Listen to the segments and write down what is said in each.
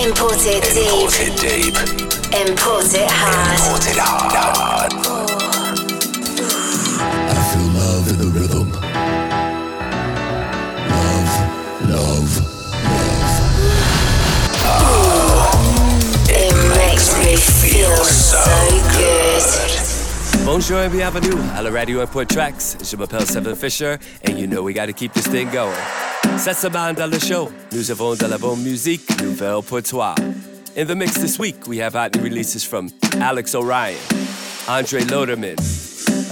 Imported deep. Imported deep. Imported hard. Imported hard. I feel love in the rhythm. Love, love, love. It makes me feel so good. Bonjour and bienvenue à la radio Import Tracks. Je m'appelle Seven Fisher, and you know we gotta keep this thing going. Cette semaine dans le show, nous avons de la bonne musique nouvelle pour toi. In the mix this week, we have hot new releases from Alex Orion, Andre Loderman,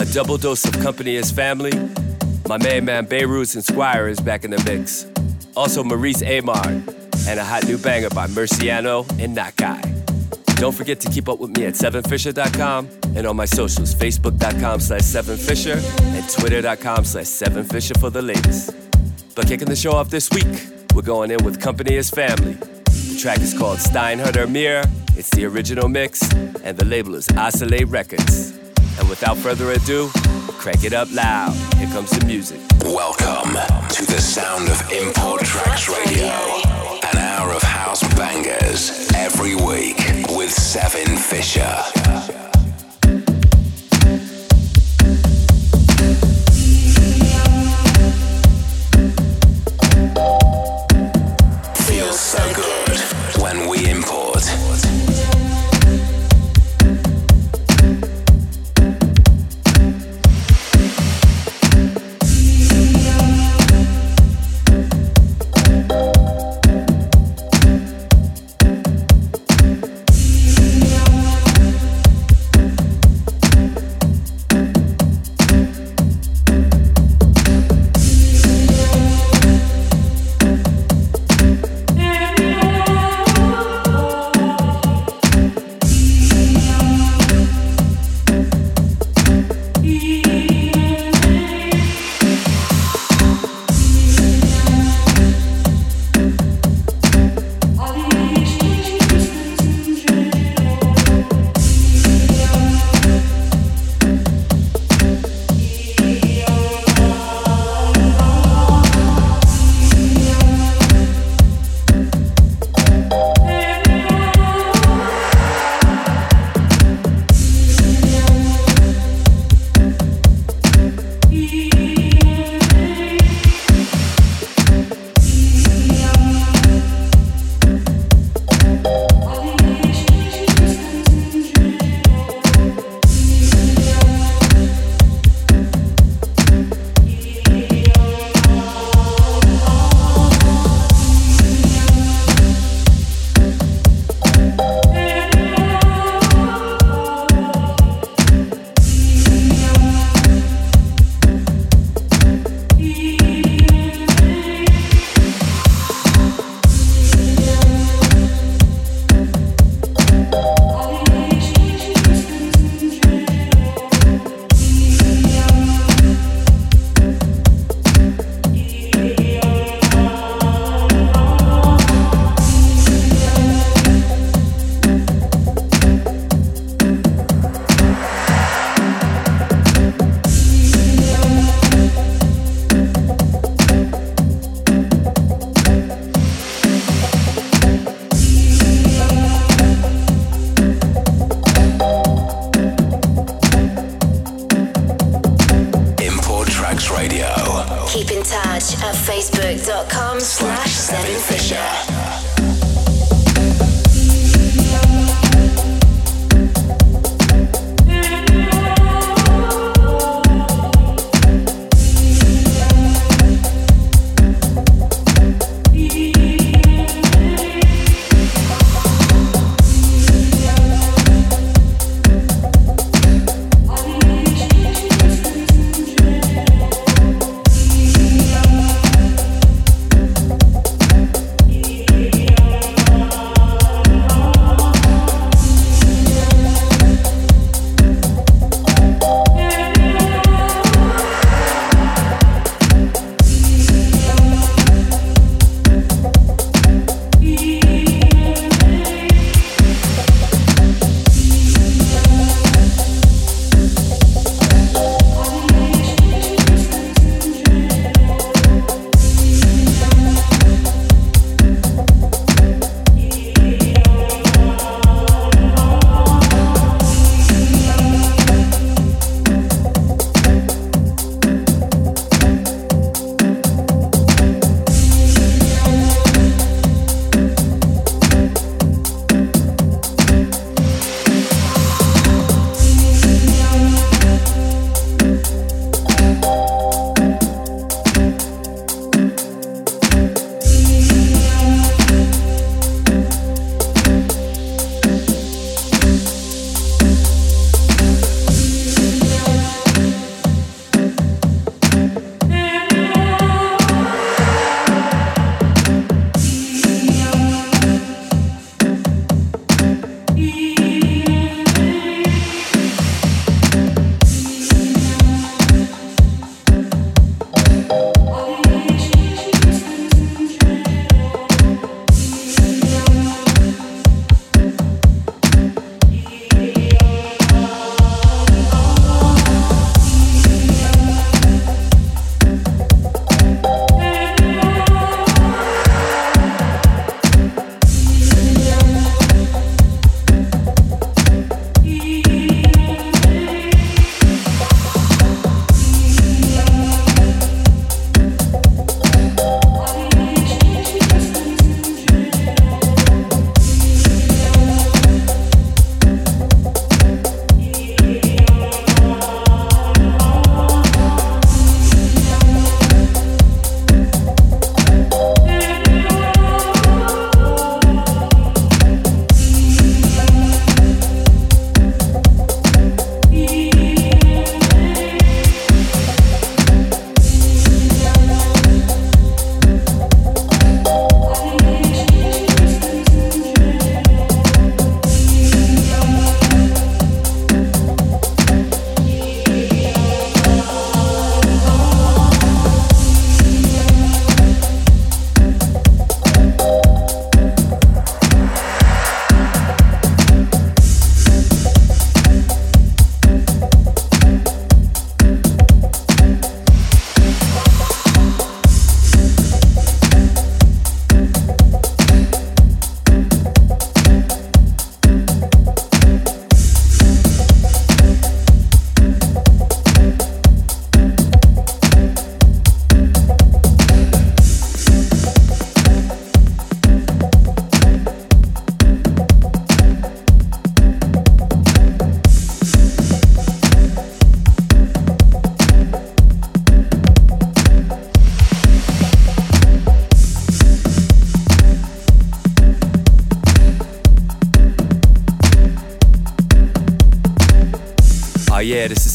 a double dose of company as family. My main man Beirut and Squire is back in the mix. Also Maurice Amar, and a hot new banger by Merciano and Nakai. Don't forget to keep up with me at 7fisher.com and on my socials, facebook.com slash 7fisher and twitter.com slash 7fisher for the latest. But kicking the show off this week, we're going in with Company as Family. The track is called Steinhardt Mir. It's the original mix, and the label is Isolate Records. And without further ado, crank it up loud. Here comes the music. Welcome to the sound of Import Tracks Radio. An hour of house bangers every week with Seven Fisher.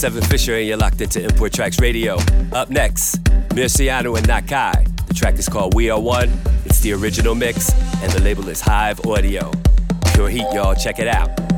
Seven Fisher and you're locked into Import Tracks Radio. Up next, Murciano and Nakai. The track is called We Are One. It's the original mix and the label is Hive Audio. Pure heat, y'all. Check it out.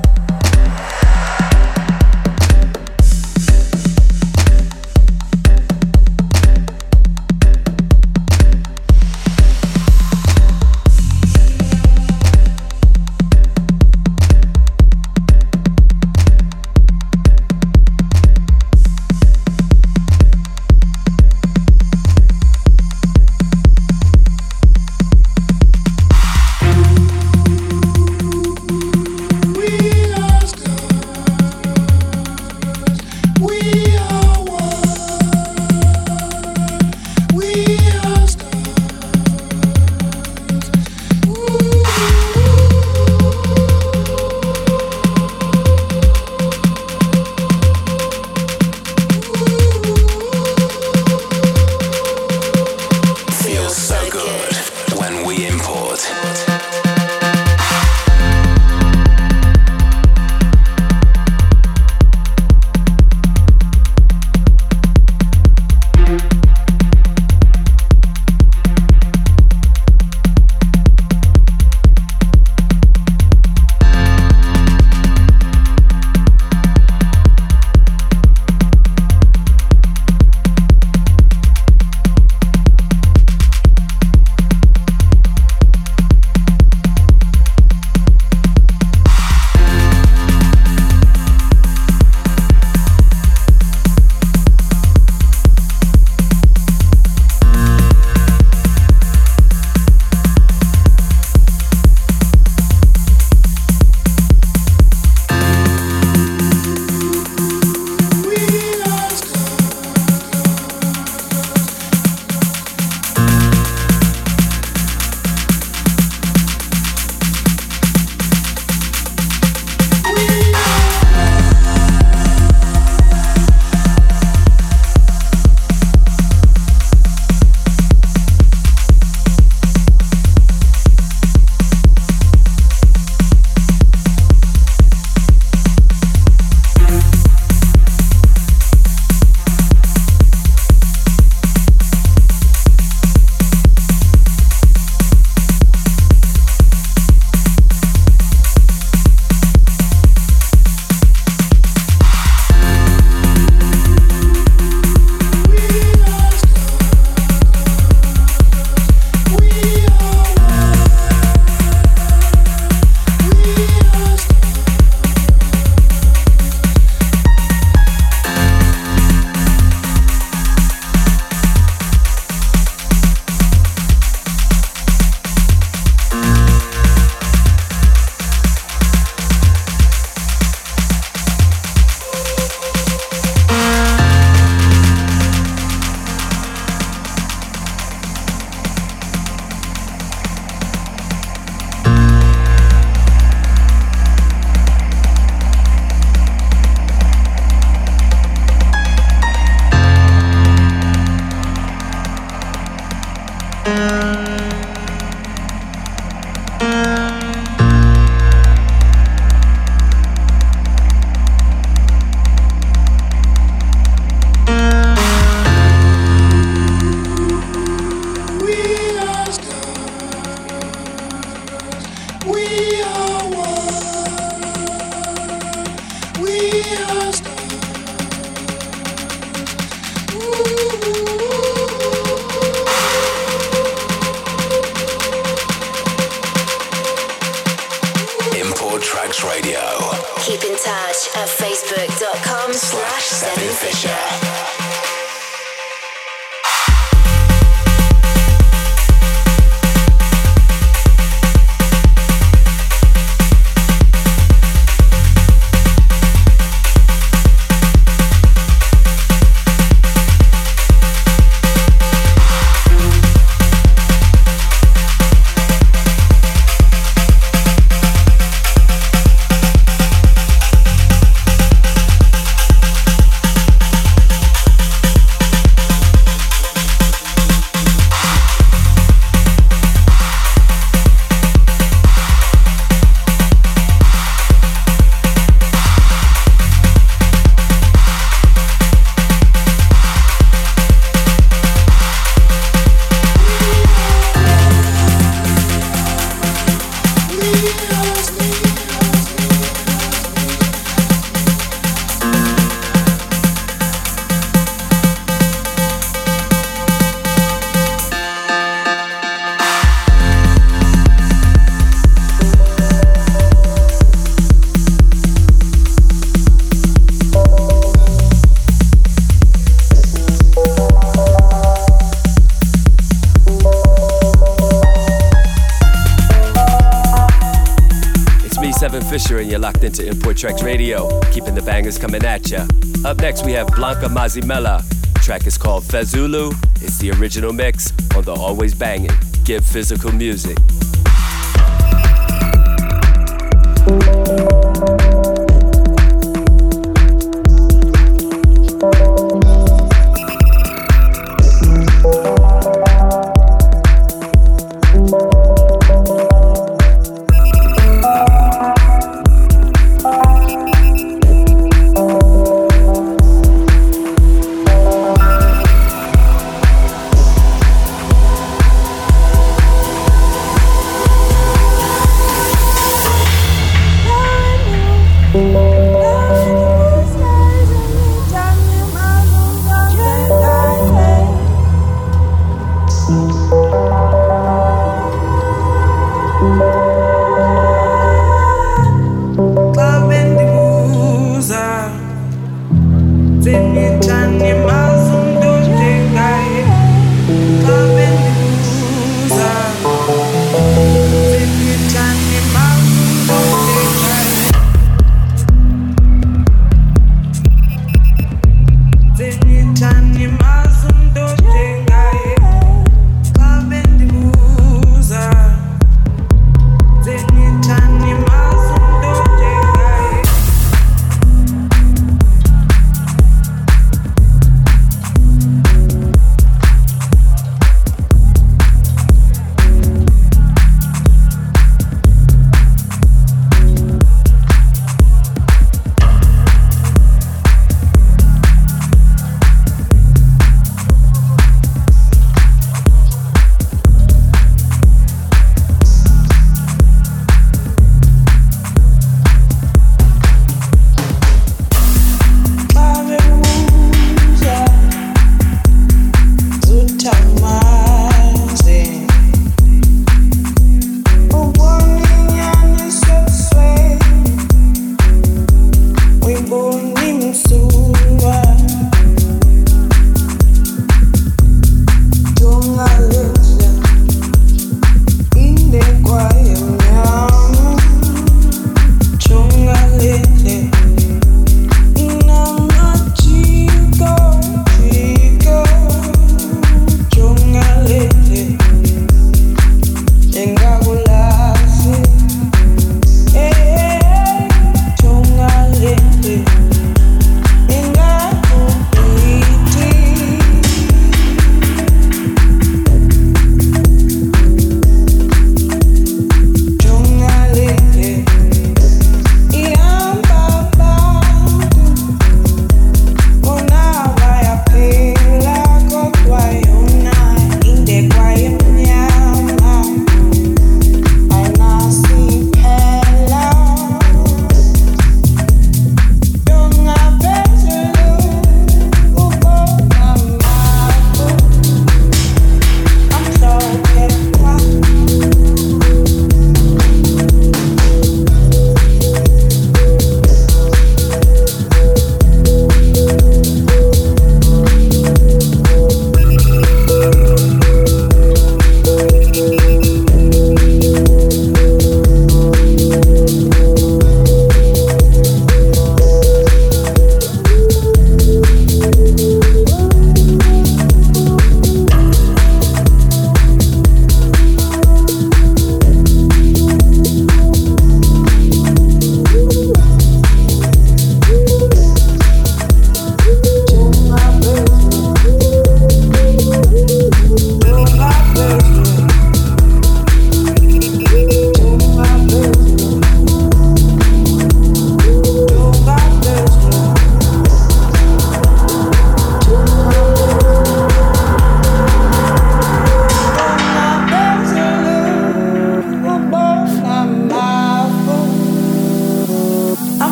Tracks Radio, keeping the bangers coming at ya. Up next, we have Blanka Mazimela. track is called Fezulu. It's the original mix on the Always Banging Get Physical Music.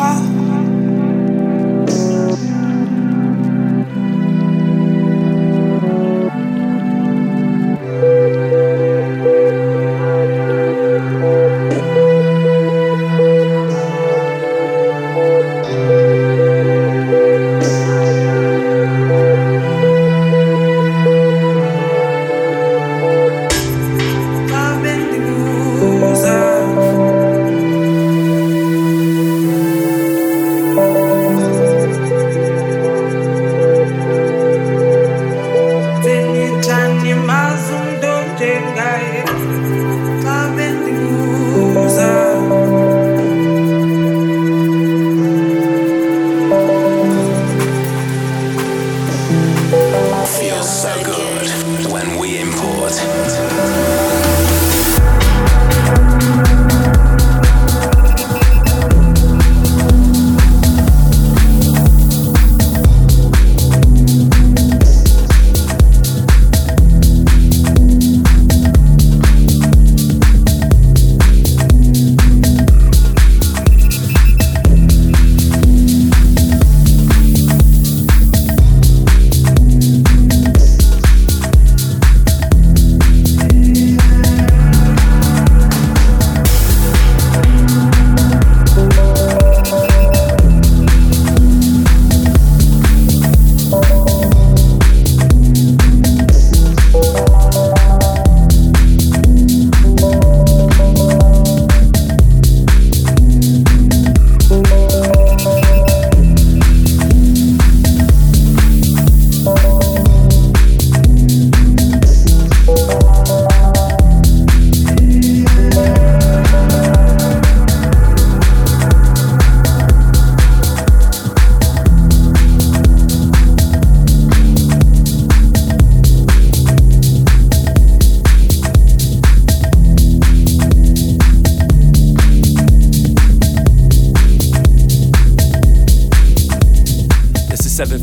croire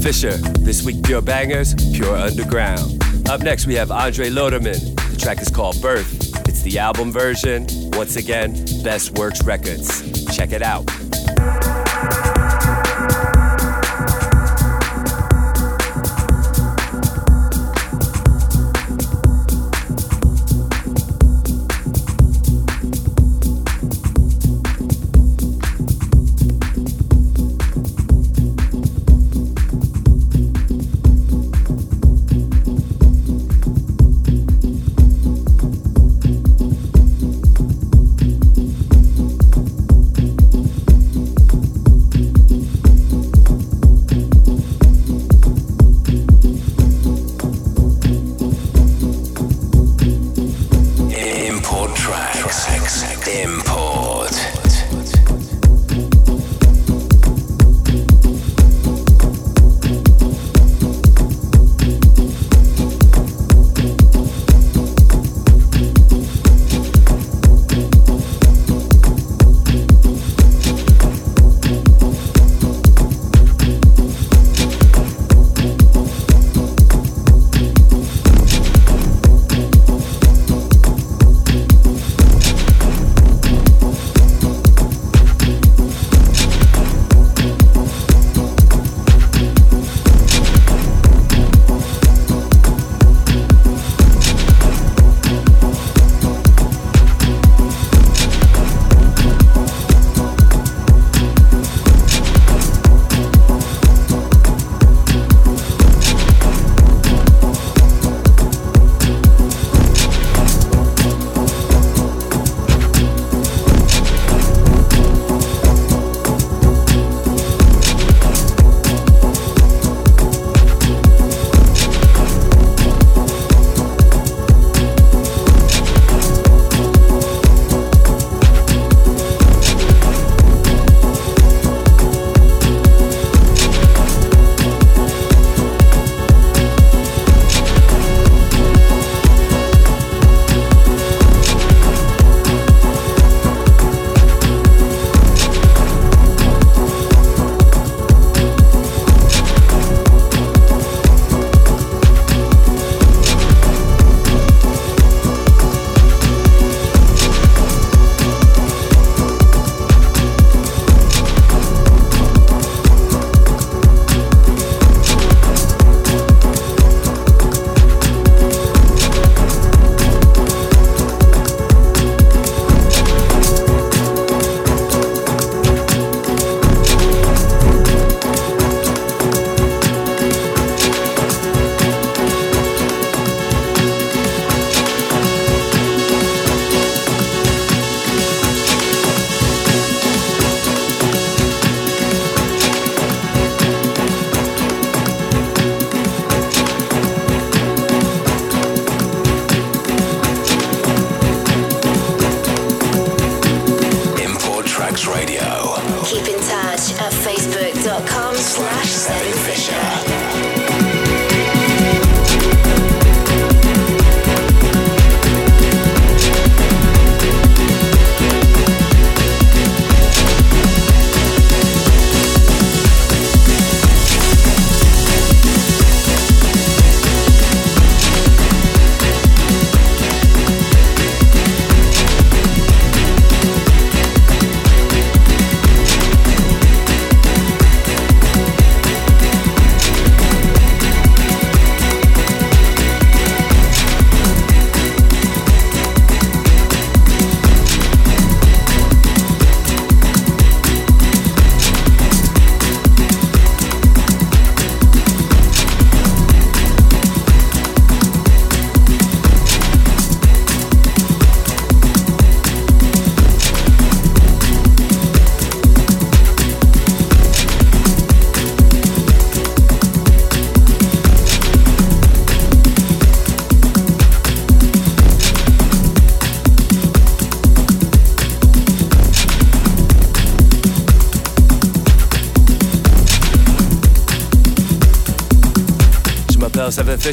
Fisher. This week, pure bangers, pure underground. Up next, we have Andre Loderman. The track is called Birth. It's the album version. Once again, Best Works Records. Check it out.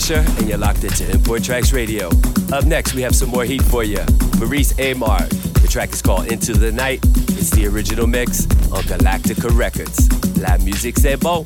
Fisher, and you're locked into Import Tracks Radio. Up next, we have some more heat for you. Maurice Amar. The track is called Into the Night. It's the original mix on Galactica Records. La musique, c'est bon.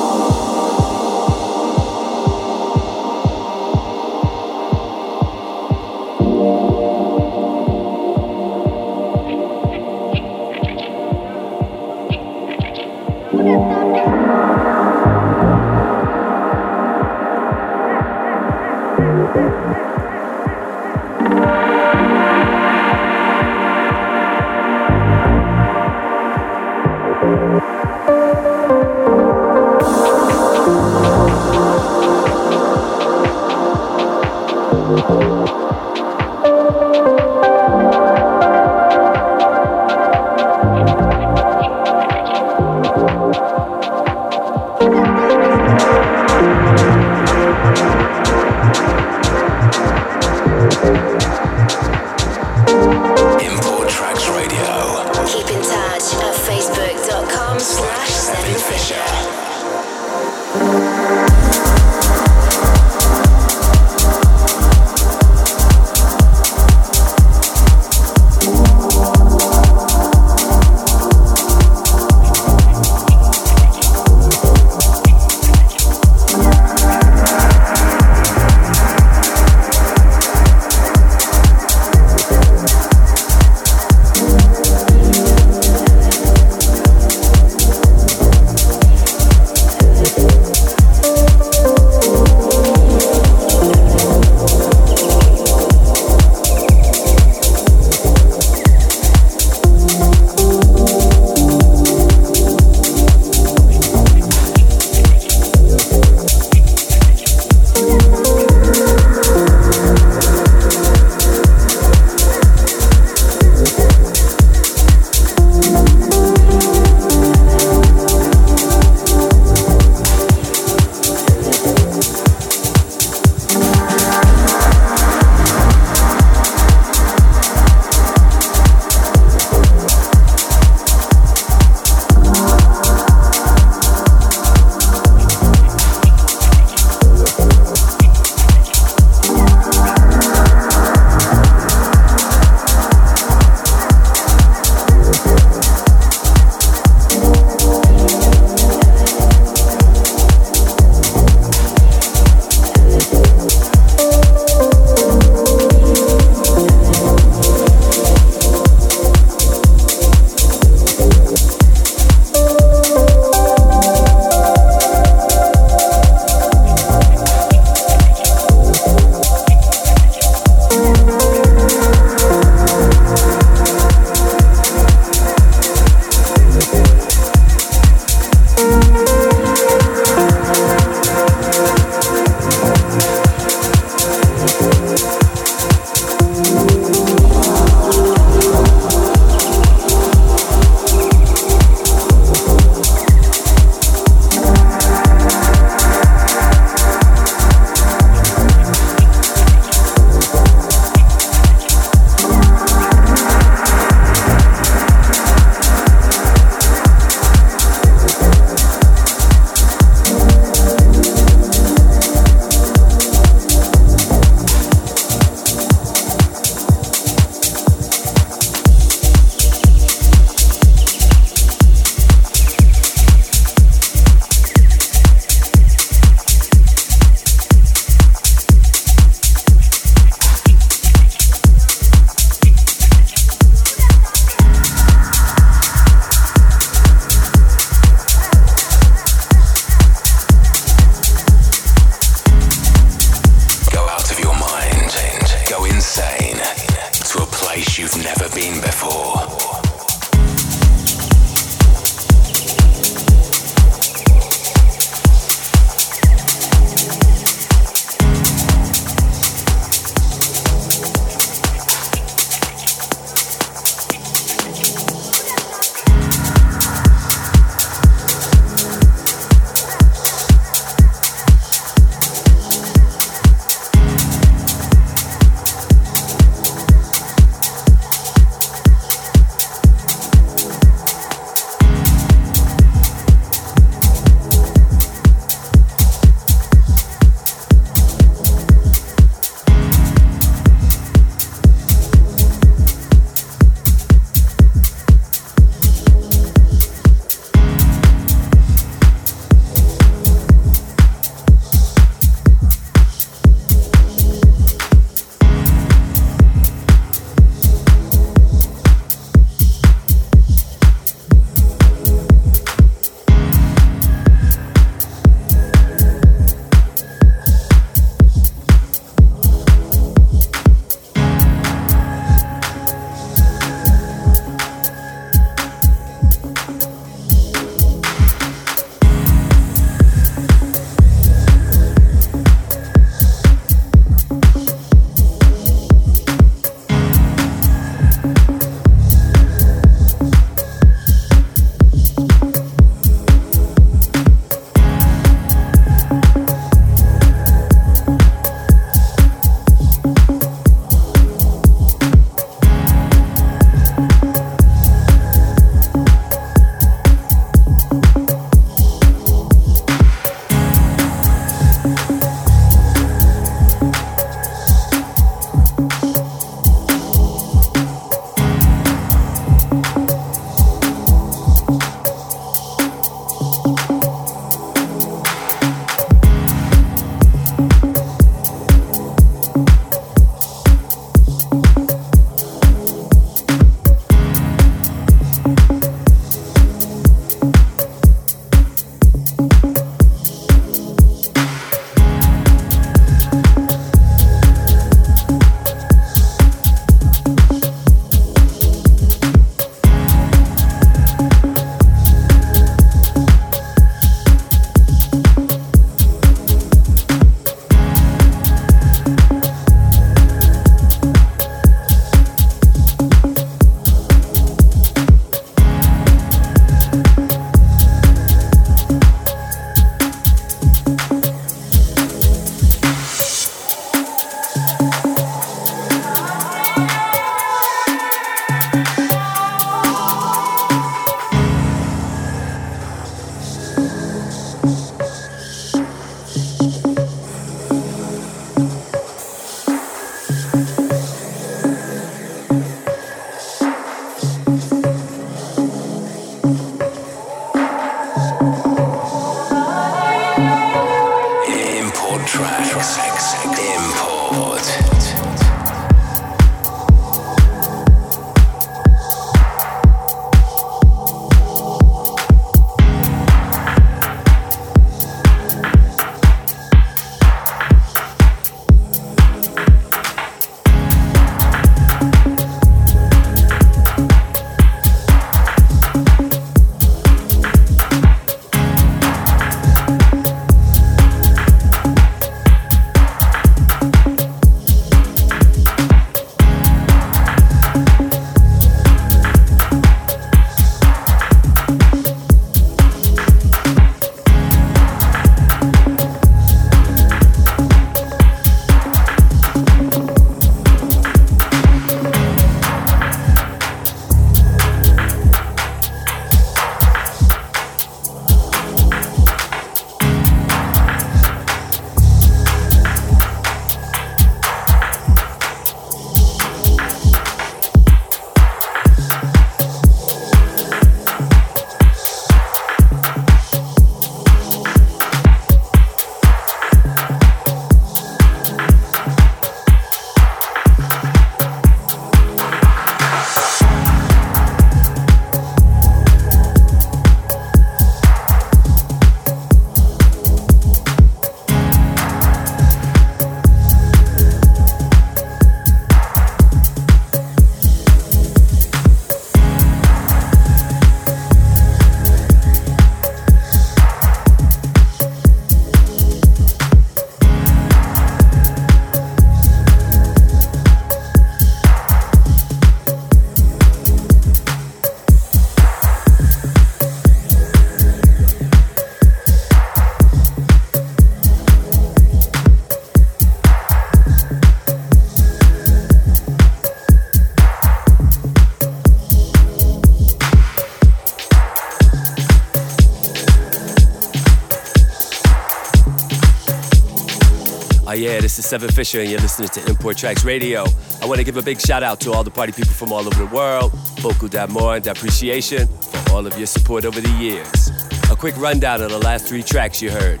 Seven Fisher, and you're listening to Import Tracks Radio. I want to give a big shout out to all the party people from all over the world. Beaucoup d'amour and appreciation for all of your support over the years. A quick rundown of the last three tracks you heard.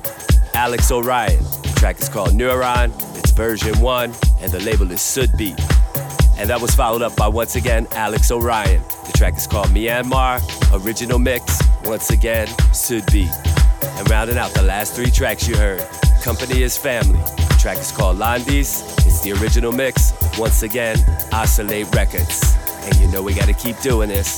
Alex O'Rion, the track is called Neuron, it's version one, and the label is Sudbeat. And that was followed up by once again Alex O'Rion. The track is called Myanmar, original mix, once again Sudbeat. And rounding out the last three tracks you heard, Company is Family. Track is called Landis, it's the original mix, once again Oscillate Records. And you know we gotta keep doing this.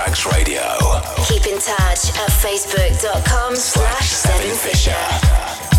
Tracks Radio. Keep in touch at facebook.com slash 7fisher. this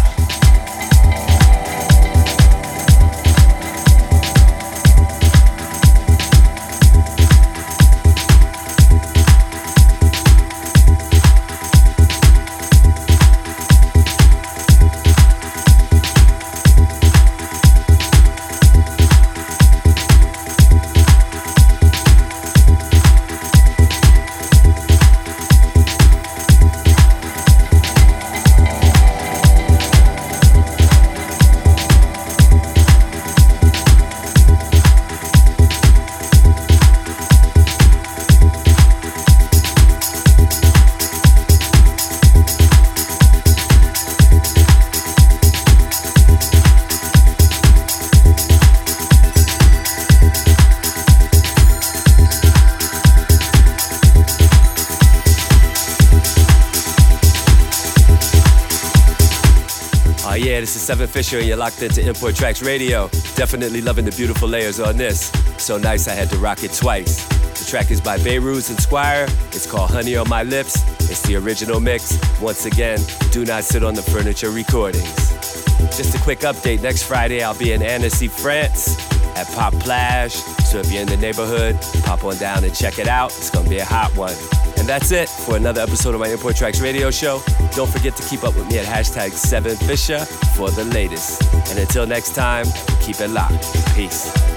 Seven Fisher, and you're locked into Import Tracks Radio. Definitely loving the beautiful layers on this. So nice, I had to rock it twice. The track is by Behrouz and Squire. It's called Honey on My Lips. It's the original mix. Once again, do not sit on the furniture recordings. Just a quick update next Friday, I'll be in Annecy, France at Pop Plage. So if you're in the neighborhood, pop on down and check it out. It's gonna be a hot one. And that's it for another episode of my Import Tracks radio show. Don't forget to keep up with me at hashtag 7Fisher for the latest. And until next time, keep it locked. Peace.